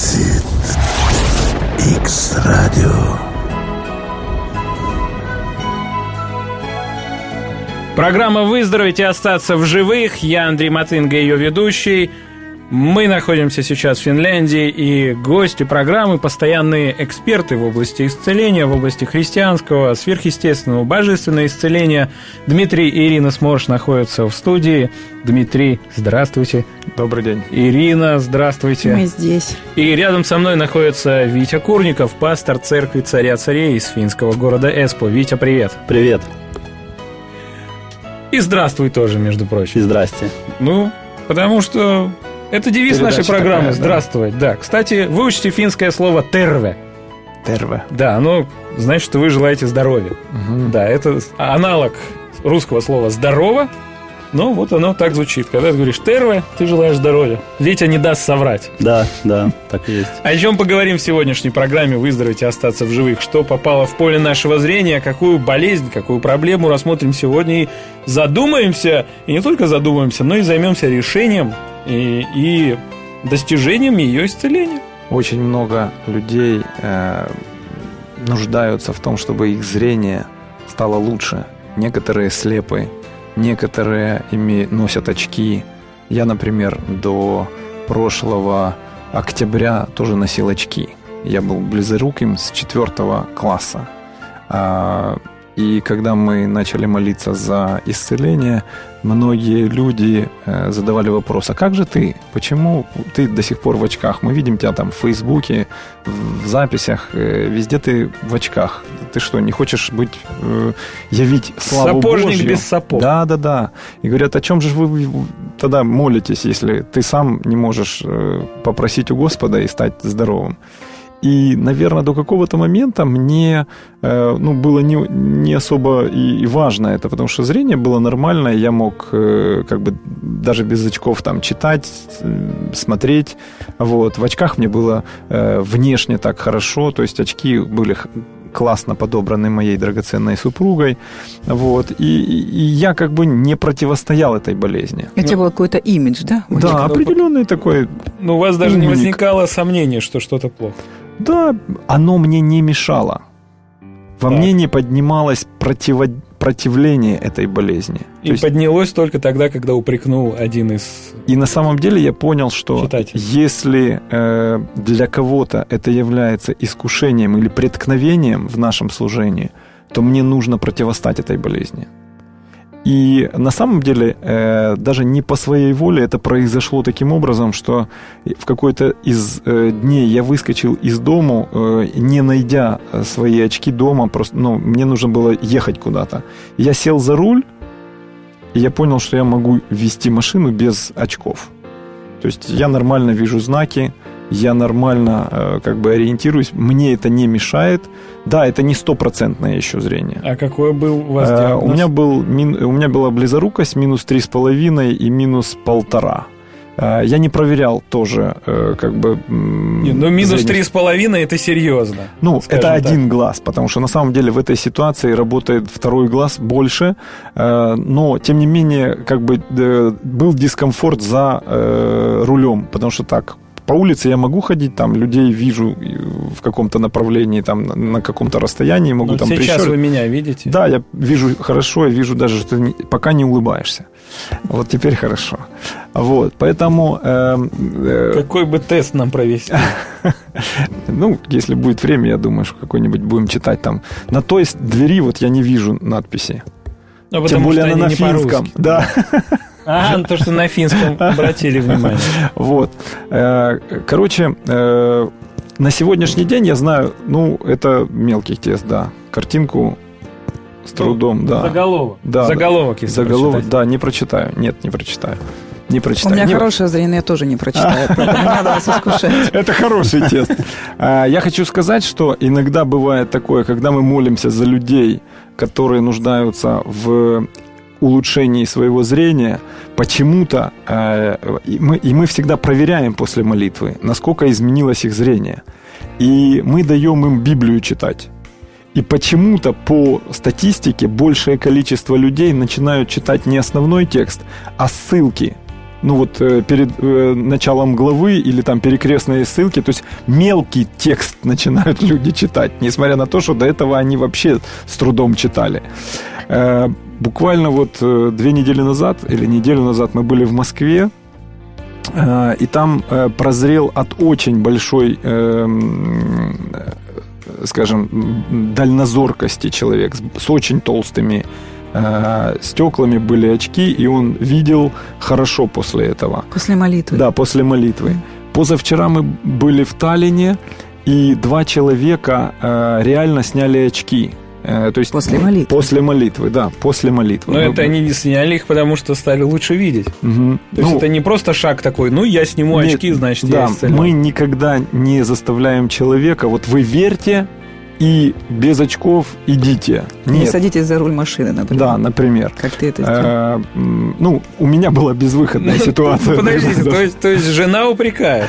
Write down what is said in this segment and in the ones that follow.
просит X-Radio. Программа «Выздороветь и остаться в живых». Я Андрей Матынга, ее ведущий. Мы находимся сейчас в Финляндии, и гости программы – постоянные эксперты в области исцеления, в области христианского, сверхъестественного, божественного исцеления. Дмитрий и Ирина Сморш находятся в студии. Дмитрий, здравствуйте. Добрый день. Ирина, здравствуйте. Мы здесь. И рядом со мной находится Витя Курников, пастор церкви царя царей из финского города Эспо. Витя, привет. Привет. И здравствуй тоже, между прочим. И здрасте. Ну, потому что это девиз Передача нашей программы такая, да. «Здравствовать». Да. Кстати, выучите финское слово «терве». Терве. Да, оно значит, что вы желаете здоровья. Да, это аналог русского слова «здорово», но вот оно так звучит. Когда ты говоришь «терве», ты желаешь здоровья. Витя не даст соврать. Да, да, так и есть. О чем поговорим в сегодняшней программе «Выздороветь и остаться в живых». Что попало в поле нашего зрения, какую болезнь, какую проблему рассмотрим сегодня и задумаемся, и не только задумаемся, но и займемся решением и, и достижением ее исцеления. Очень много людей э, нуждаются в том, чтобы их зрение стало лучше. Некоторые слепы, некоторые ими носят очки. Я, например, до прошлого октября тоже носил очки. Я был близоруким с четвертого класса. И когда мы начали молиться за исцеление, многие люди э, задавали вопрос, а как же ты? Почему ты до сих пор в очках? Мы видим тебя там в Фейсбуке, в записях, э, везде ты в очках. Ты что, не хочешь быть, э, явить славу Сапожник Божью? без сапог. Да, да, да. И говорят, о чем же вы тогда молитесь, если ты сам не можешь попросить у Господа и стать здоровым? И, наверное, до какого-то момента мне э, ну, было не, не особо и, и важно это, потому что зрение было нормальное, я мог э, как бы даже без очков там читать, э, смотреть. Вот. В очках мне было э, внешне так хорошо, то есть очки были классно подобраны моей драгоценной супругой. Вот. И, и- я как бы не противостоял этой болезни. У тебя был какой-то имидж, да? Да, определенный такой Ну, у вас даже не возникало сомнения, что что-то плохо. Да, оно мне не мешало. Во Так. мне не поднималось противо- противление этой болезни. И То есть- поднялось только тогда, когда упрекнул один из... и на самом деле я понял, что Читатель. если э, для кого-то это является искушением или преткновением в нашем служении, то мне нужно противостать этой болезни. И на самом деле э, даже не по своей воле это произошло таким образом, что в какой-то из э, дней я выскочил из дому, э, не найдя свои очки дома, просто, ну, мне нужно было ехать куда-то. Я сел за руль, и я понял, что я могу вести машину без очков. То есть я нормально вижу знаки, я нормально э, как бы ориентируюсь, мне это не мешает. Да, это не стопроцентное еще зрение. А какой был у вас Э, диагноз? у меня был у меня была близорукость минус три с половиной и минус полтора. Э, Я не проверял тоже, как бы. Не, ну, минус три с половиной – это серьезно. Ну, это так. один глаз, потому что на самом деле в этой ситуации работает второй глаз больше, но тем не менее, как бы был дискомфорт за рулем, потому что так. По улице я могу ходить, там людей вижу э, в каком-то направлении, там на- каком-то расстоянии могу Ну, там сейчас прищур- вы меня видите. Да, я вижу хорошо, я вижу даже, что ты не- пока не улыбаешься. Вот теперь хорошо. Вот, поэтому, эм, э, Какой бы тест нам провести? ну, если будет время, я думаю, что какой-нибудь будем читать там. На той двери вот я не вижу надписи. Ну, Тем более она на не финском. Да, А, ну, то, что на финском обратили внимание. вот. Э, Короче, э, на сегодняшний день я знаю, ну, это мелкий тест, да. Картинку с трудом, да. Заголовок. Да, Заголовок, если Заголовок, прочитать. да, не прочитаю. Нет, не прочитаю. Не У прочитаю. меня Не- хорошее зрение, я тоже не прочитаю, не надо вас искушать. Это хороший тест. А, Я хочу сказать, что иногда бывает такое, когда мы молимся за людей, которые нуждаются в улучшении своего зрения, почему-то э, и мы, и мы всегда проверяем после молитвы, насколько изменилось их зрение. И мы даем им Библию читать. И почему-то по статистике большее количество людей начинают читать не основной текст, а ссылки ну вот э, перед э, началом главы или там перекрестные ссылки, то есть мелкий текст начинают люди читать, несмотря на то, что до этого они вообще с трудом читали. Э, буквально вот э, две недели назад или неделю назад мы были в Москве, э, и там э, прозрел от очень большой скажем, дальнозоркости человек с, очень толстыми стеклами были очки, и он видел хорошо после этого. После молитвы. Да, после молитвы. Позавчера мы были в Таллине, и два человека реально сняли очки. Э, то есть После молитвы. После молитвы, да, после молитвы. Но Мы- это они не сняли их, потому что стали лучше видеть. Мгм. То есть Ну, это не просто шаг такой, ну, я сниму Нет, очки, значит, я да, исцелен. мы никогда не заставляем человека, вот вы верьте и без очков идите. Не Нет. садитесь за руль машины, например. Да, например. Как ты это сделал. Э, м, ну, у меня была безвыходная ситуация. Подождите, то есть, то есть жена упрекает.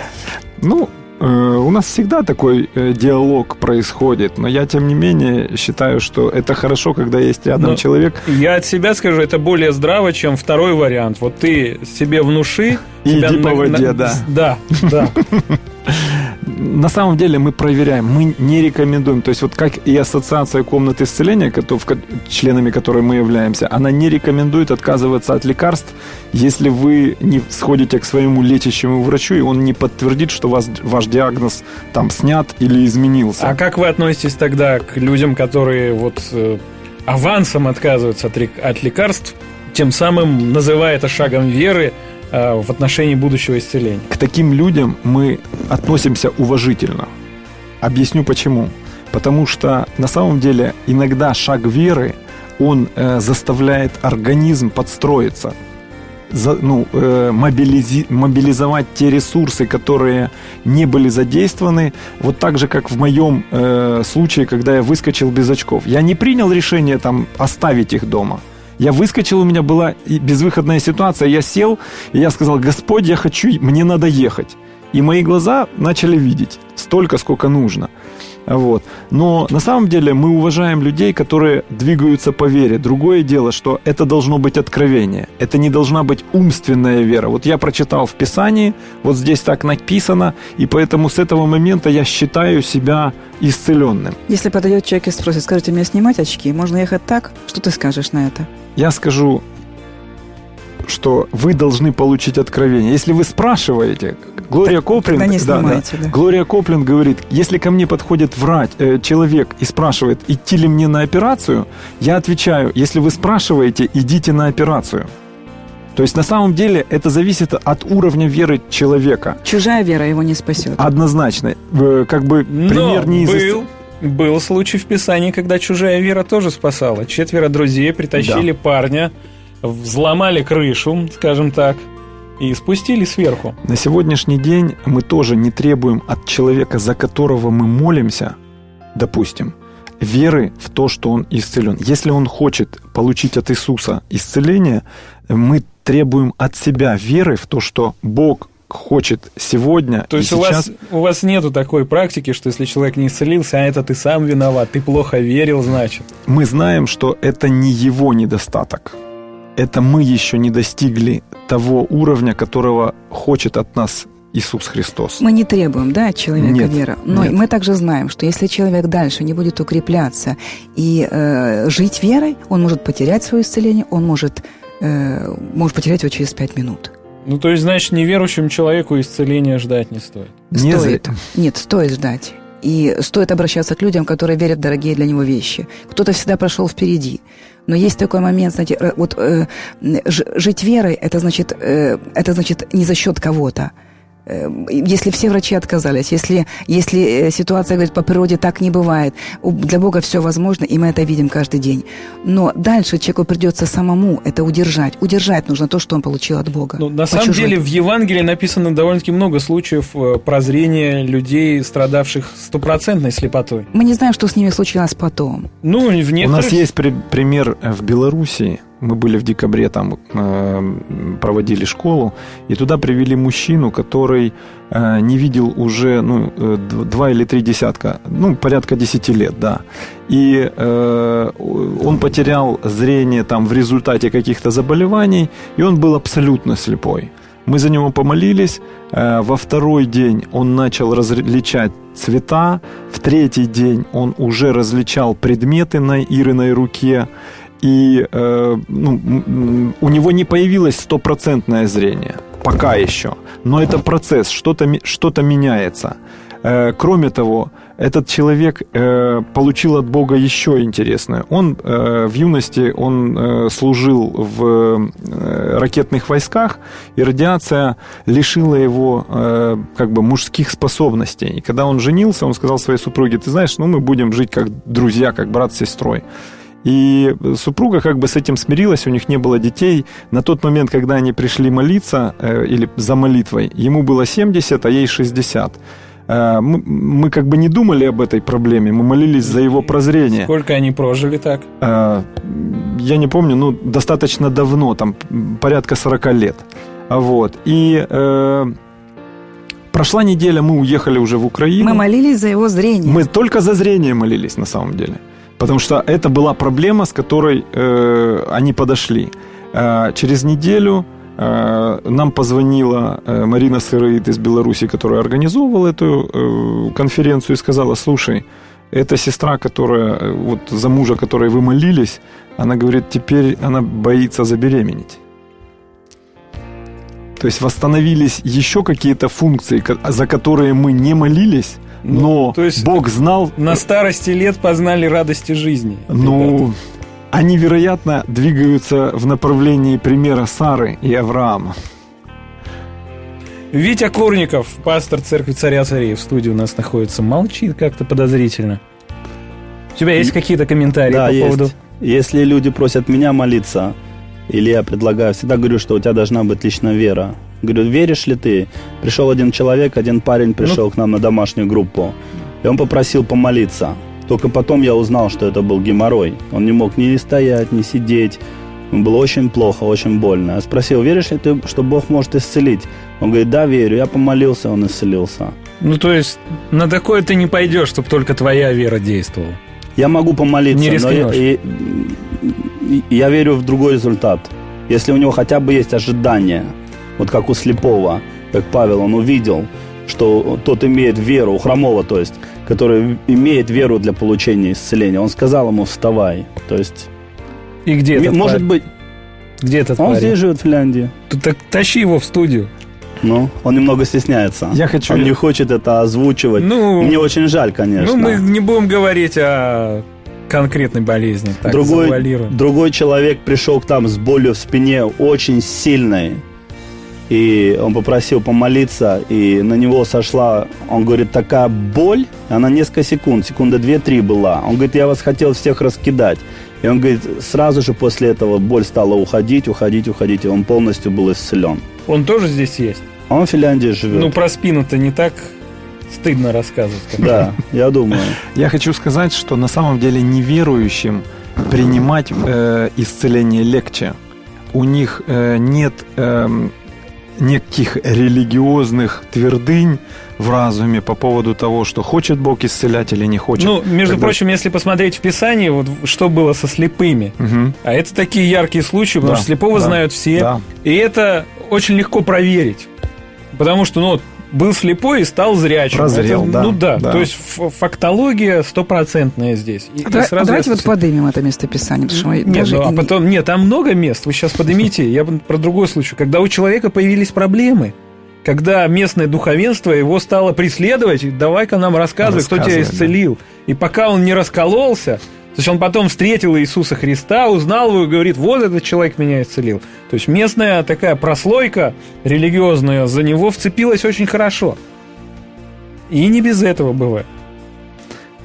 Ну, у нас всегда такой э, диалог происходит, но я, тем не менее, считаю, что это хорошо, когда есть рядом Но- человек, Я от себя скажу, это более здраво, чем второй вариант. Вот ты себе внуши. И иди по на- воде, на- да. Да, да. На самом деле мы проверяем, мы не рекомендуем. То есть вот как и ассоциация комнат исцеления, членами которой мы являемся, она не рекомендует отказываться от лекарств, если вы не сходите к своему лечащему врачу, и он не подтвердит, что вас, ваш диагноз там снят или изменился. А как вы относитесь тогда к людям, которые вот э, авансом отказываются от, от лекарств, тем самым называя это шагом веры в отношении будущего исцеления? К таким людям мы относимся уважительно. Объясню почему. Потому что на самом деле иногда шаг веры, он э, заставляет организм подстроиться, за- ну, э, мобилизи- мобилизовать те ресурсы, которые не были задействованы, вот так же, как в моем э, случае, когда я выскочил без очков. Я не принял решение там оставить их дома. Я выскочил, у меня была безвыходная ситуация. Я сел, и я сказал, Господь, я хочу, мне надо ехать. И мои глаза начали видеть столько, сколько нужно. Вот. Но на самом деле мы уважаем людей, которые двигаются по вере. Другое дело, что это должно быть откровение. Это не должна быть умственная вера. Вот я прочитал в Писании, вот здесь так написано, и поэтому с этого момента я считаю себя исцеленным. Если подойдет человек и спросит, скажите, мне снимать очки? Можно ехать так? Что ты скажешь на это? Я скажу, что вы должны получить откровение. Если вы спрашиваете, Глория Коплин... Тогда не да, да. да. Глория Коплин говорит, если ко мне подходит врач, э, человек и спрашивает, идти ли мне на операцию, я отвечаю, если вы спрашиваете, идите на операцию. То есть на самом деле это зависит от уровня веры человека. Чужая вера его не спасет. Однозначно. Э, Как бы пример Но не из... был, был случай в Писании, когда чужая вера тоже спасала. Четверо друзей притащили парня, взломали крышу, скажем так, и спустили сверху. На сегодняшний день мы тоже не требуем от человека, за которого мы молимся, допустим, веры в то, что он исцелен. Если он хочет получить от Иисуса исцеление, мы требуем от себя веры в то, что Бог хочет сегодня То есть у сейчас. вас, у вас нету такой практики, что если человек не исцелился, а это ты сам виноват, ты плохо верил, значит. Мы знаем, что это не его недостаток. Это мы еще не достигли того уровня, которого хочет от нас Иисус Христос. Мы не требуем, да, от человека Нет, веры. Но нет. мы также знаем, что если человек дальше не будет укрепляться и э, жить верой, он может потерять свое исцеление, он может, э, может потерять его через пять минут. Ну, то есть, значит, неверующему человеку исцеления ждать не стоит. Не стоит. за- Нет, стоит ждать. И стоит обращаться к людям, которые верят в дорогие для него вещи. Кто-то всегда прошел впереди. Но есть такой момент, знаете, э, вот э, жить верой, это значит, э, это значит не за счет кого-то. Э, Если все врачи отказались, если, если э, ситуация говорит, по природе так не бывает, у- для Бога все возможно, и мы это видим каждый день. Но дальше человеку придется самому это удержать. Удержать нужно то, что он получил от Бога. Ну, на самом чужой. деле в Евангелии написано довольно-таки много случаев э, прозрения людей, страдавших стопроцентной слепотой. Мы не знаем, что с ними случилось потом. Ну, в У некоторых... нас есть при- пример в Белоруссии. Мы были в декабре, там э, проводили школу, и туда привели мужчину, который э, не видел уже ну, э, два или три десятка, ну, порядка десяти лет, да. И э, он потерял зрение там в результате каких-то заболеваний, и он был абсолютно слепой. Мы за него помолились. Э, во второй день он начал различать цвета. В третий день он уже различал предметы на Ириной руке. И э, ну, у него не появилось стопроцентное зрение. Пока еще. Но это процесс, что-то что меняется. Э, кроме того, этот человек э, получил от Бога еще интересное. Он э, в юности он э, служил в э, ракетных войсках, и радиация лишила его э, как бы мужских способностей. И когда он женился, он сказал своей супруге: "Ты знаешь, ну мы будем жить как друзья, как брат с сестрой". И супруга как бы с этим смирилась, у них не было детей. На тот момент, когда они пришли молиться э, или за молитвой, ему было 70, а ей 60. Э, мы, мы как бы не думали об этой проблеме, мы молились за его прозрение. Сколько они прожили так? Э, я не помню, ну, достаточно давно, там, порядка 40 лет. Вот. И э, прошла неделя, мы уехали уже в Украину. Мы молились за его зрение. Мы только за зрение молились, на самом деле. Потому что это была проблема, с которой э, они подошли. Э, через неделю Э, нам позвонила э, Марина Сыроид из Беларуси, которая организовывала эту э, конференцию, и сказала, слушай, эта сестра, которая, вот за мужа, которой вы молились, она говорит, теперь она боится забеременеть. То есть восстановились еще какие-то функции, за которые мы не молились, ну, но то есть Бог знал... На старости лет познали радости жизни. Ну, ребята они, вероятно, двигаются в направлении примера Сары и Авраама. Витя Курников, пастор церкви царя царей, в студии у нас находится, молчит как-то подозрительно. У тебя есть какие-то комментарии да, по есть. поводу? Если люди просят меня молиться, или я предлагаю, всегда говорю, что у тебя должна быть лично вера. Говорю, веришь ли ты? Пришел один человек, один парень пришел ну, к нам на домашнюю группу, и он попросил помолиться. Только потом я узнал, что это был геморрой. Он не мог ни стоять, ни сидеть. Было очень плохо, очень больно. Я спросил, веришь ли ты, что Бог может исцелить? Он говорит, да, верю. Я помолился, он исцелился. Ну, то есть на такое ты не пойдешь, чтобы только твоя вера действовала? Я могу помолиться, не но я, и, я верю в другой результат. Если у него хотя бы есть ожидание, вот как у слепого, как Павел, он увидел, что тот имеет веру, у хромого, то есть, который имеет веру для получения исцеления. Он сказал ему, вставай. То есть... И где этот Может парень? быть... Где этот Он парень? здесь живет, в Финляндии. Ты так тащи его в студию. Ну, он немного стесняется. Я хочу... Он не хочет это озвучивать. Ну, Мне очень жаль, конечно. Ну, мы не будем говорить о конкретной болезни. Так, другой, другой человек пришел к там с болью в спине очень сильной и он попросил помолиться, и на него сошла, он говорит, такая боль, она несколько секунд, секунда две-три была. Он говорит, я вас хотел всех раскидать. И он говорит, сразу же после этого боль стала уходить, уходить, уходить, и он полностью был исцелен. Он тоже здесь есть? Он в Финляндии живет. Ну, про спину-то не так стыдно рассказывать. Да, я думаю. Я хочу сказать, что на самом деле неверующим принимать э, исцеление легче. У них э, нет э, неких религиозных твердынь в разуме по поводу того, что хочет Бог исцелять или не хочет. Ну, между Когда... прочим, если посмотреть в Писании, вот что было со слепыми, угу. а это такие яркие случаи, потому да, что слепого да, знают все, да. и это очень легко проверить. Потому что, ну, был слепой и стал зрячим. Прозрел, это, да. Ну да, да, то есть фактология стопроцентная здесь. И, да, и сразу давайте вот подымем это местописание. Потому что нет, ну, а потом, нет, там много мест, вы сейчас поднимите, я про другой случай. Когда у человека появились проблемы, когда местное духовенство его стало преследовать, давай-ка нам рассказывай, кто тебя исцелил. Да. И пока он не раскололся, то есть он потом встретил Иисуса Христа, узнал его и говорит, вот этот человек меня исцелил. То есть местная такая прослойка религиозная за него вцепилась очень хорошо. И не без этого бывает.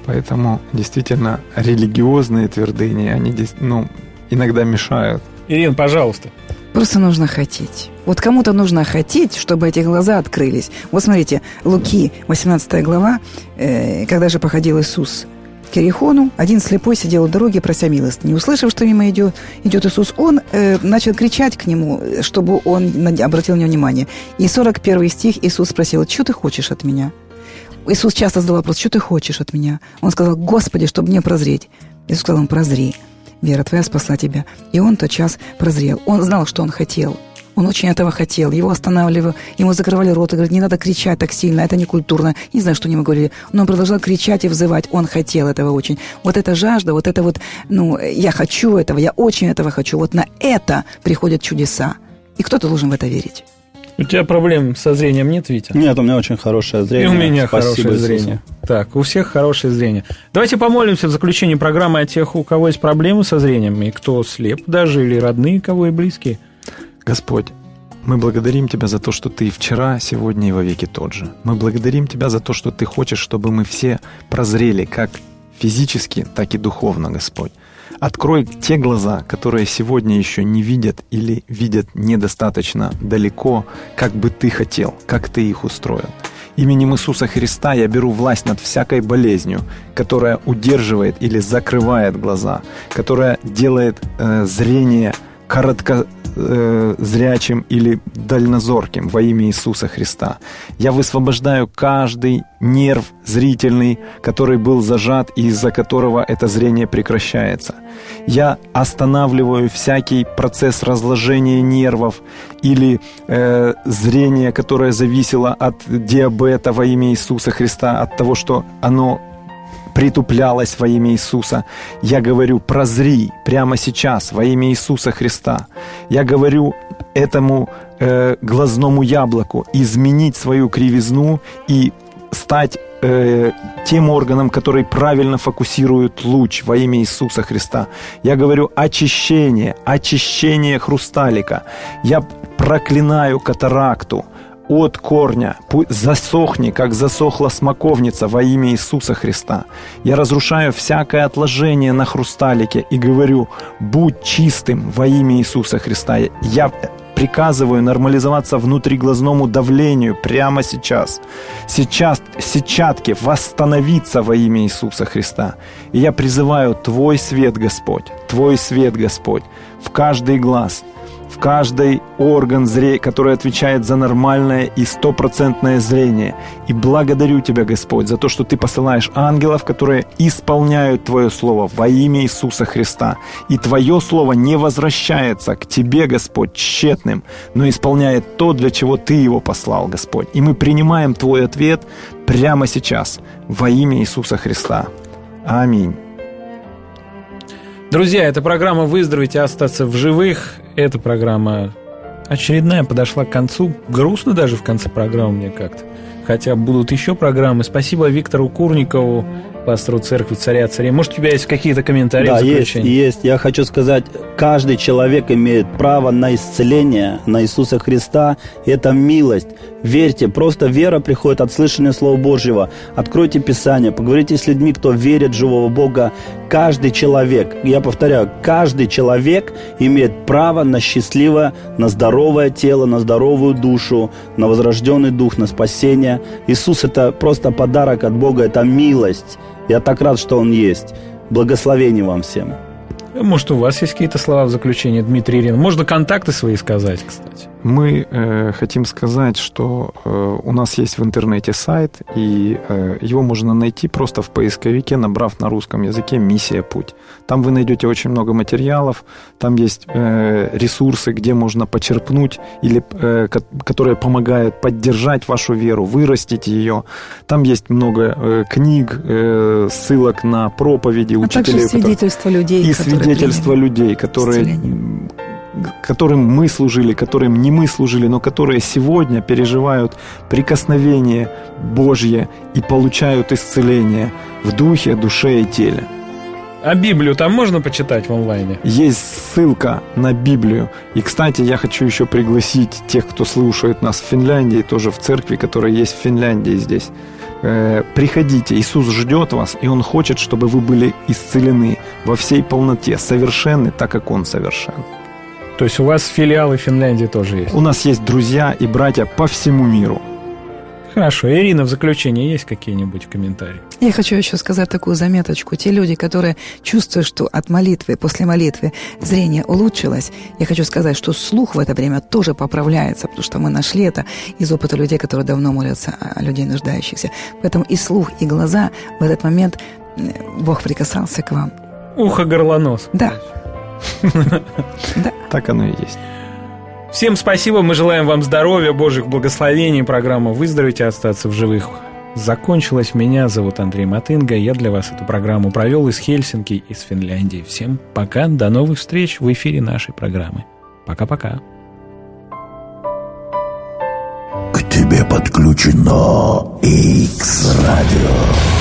Поэтому действительно религиозные твердыни, они ну, иногда мешают. Ирина, пожалуйста. Просто нужно хотеть. Вот кому-то нужно хотеть, чтобы эти глаза открылись. Вот смотрите, Луки, 18 глава, э, когда же походил Иисус к Ерехону, один слепой сидел у дороги, прося милости. Не услышав, что мимо идет, идет Иисус, он э, начал кричать к нему, чтобы он обратил на него внимание. И 41 стих Иисус спросил, что ты хочешь от меня? Иисус часто задал вопрос, что ты хочешь от меня? Он сказал, Господи, чтобы мне прозреть. Иисус сказал ему, прозри, вера твоя спасла тебя. И он тот час прозрел. Он знал, что он хотел. Он очень этого хотел. Его останавливали, ему закрывали рот и говорят, не надо кричать так сильно, это не культурно. Не знаю, что ему говорили. Но он продолжал кричать и взывать. Он хотел этого очень. Вот эта жажда, вот это вот, ну, я хочу этого, я очень этого хочу. Вот на это приходят чудеса. И кто-то должен в это верить. У тебя проблем со зрением нет, Витя? Нет, у меня очень хорошее зрение. И у меня Спасибо хорошее Иисусу. зрение. Так, у всех хорошее зрение. Давайте помолимся в заключении программы о тех, у кого есть проблемы со зрением, и кто слеп даже, или родные, кого и близкие. Господь, мы благодарим Тебя за то, что Ты вчера, сегодня и вовеки тот же. Мы благодарим Тебя за то, что Ты хочешь, чтобы мы все прозрели как физически, так и духовно, Господь. Открой те глаза, которые сегодня еще не видят или видят недостаточно далеко, как бы Ты хотел, как Ты их устроил. Именем Иисуса Христа я беру власть над всякой болезнью, которая удерживает или закрывает глаза, которая делает э, зрение коротко э, зрячим или дальнозорким во имя Иисуса Христа. Я высвобождаю каждый нерв зрительный, который был зажат и из-за которого это зрение прекращается. Я останавливаю всякий процесс разложения нервов или э, зрение, которое зависело от диабета во имя Иисуса Христа, от того, что оно притуплялось во имя Иисуса. Я говорю, прозри прямо сейчас во имя Иисуса Христа. Я говорю этому э, глазному яблоку изменить свою кривизну и стать э, тем органом, который правильно фокусирует луч во имя Иисуса Христа. Я говорю очищение, очищение хрусталика. Я проклинаю катаракту от корня. Засохни, как засохла смоковница во имя Иисуса Христа. Я разрушаю всякое отложение на хрусталике и говорю, будь чистым во имя Иисуса Христа. Я приказываю нормализоваться внутриглазному давлению прямо сейчас. Сейчас сетчатки восстановиться во имя Иисуса Христа. И я призываю Твой свет, Господь, Твой свет, Господь, в каждый глаз – в каждый орган зрения, который отвечает за нормальное и стопроцентное зрение. И благодарю Тебя, Господь, за то, что Ты посылаешь ангелов, которые исполняют Твое Слово во имя Иисуса Христа. И Твое Слово не возвращается к Тебе, Господь, тщетным, но исполняет то, для чего Ты его послал, Господь. И мы принимаем Твой ответ прямо сейчас во имя Иисуса Христа. Аминь. Друзья, эта программа «Выздороветь и остаться в живых». Эта программа очередная подошла к концу. Грустно даже в конце программы мне как-то. Хотя будут еще программы. Спасибо Виктору Курникову, пастору церкви царя царей. Может, у тебя есть какие-то комментарии Да, есть, есть. Я хочу сказать, каждый человек имеет право на исцеление, на Иисуса Христа. Это милость. Верьте, просто вера приходит от слышания Слова Божьего. Откройте Писание, поговорите с людьми, кто верит в живого Бога. Каждый человек, я повторяю, каждый человек имеет право на счастливое, на здоровое тело, на здоровую душу, на возрожденный дух, на спасение. Иисус – это просто подарок от Бога, это милость. Я так рад, что Он есть. Благословений вам всем. Может, у вас есть какие-то слова в заключение, Дмитрий Ирин? Можно контакты свои сказать, кстати. Мы э, хотим сказать, что э, у нас есть в интернете сайт, и э, его можно найти просто в поисковике, набрав на русском языке «Миссия. Путь». Там вы найдете очень много материалов, там есть э, ресурсы, где можно почерпнуть, или, э, ко- которые помогают поддержать вашу веру, вырастить ее. Там есть много э, книг, э, ссылок на проповеди А учителей. также которые- свидетельства людей, и которые свидетельства людей, которые, которым мы служили, которым не мы служили, но которые сегодня переживают прикосновение Божье и получают исцеление в духе, душе и теле. А Библию там можно почитать в онлайне? Есть ссылка на Библию. И, кстати, я хочу еще пригласить тех, кто слушает нас в Финляндии, тоже в церкви, которая есть в Финляндии здесь. Э, Приходите, Иисус ждет вас, и Он хочет, чтобы вы были исцелены во всей полноте, совершенны, так как Он совершен. То есть у вас филиалы в Финляндии тоже есть? У нас есть друзья и братья по всему миру. Хорошо. Ирина, в заключение есть какие-нибудь комментарии? Я хочу еще сказать такую заметочку. Те люди, которые чувствуют, что от молитвы, после молитвы зрение улучшилось, я хочу сказать, что слух в это время тоже поправляется, потому что мы нашли это из опыта людей, которые давно молятся о людей нуждающихся. Поэтому и слух, и глаза в этот момент Бог прикасался к вам. Ухо, горлонос. Да. Да. Так оно и есть. Всем спасибо, мы желаем вам здоровья, Божьих благословений. Программа «Выздоровите, остаться в живых» закончилась. Меня зовут Андрей Матынга. Я для вас эту программу провел из Хельсинки, из Финляндии. Всем пока, до новых встреч в эфире нашей программы. Пока-пока. К тебе подключено X-Radio.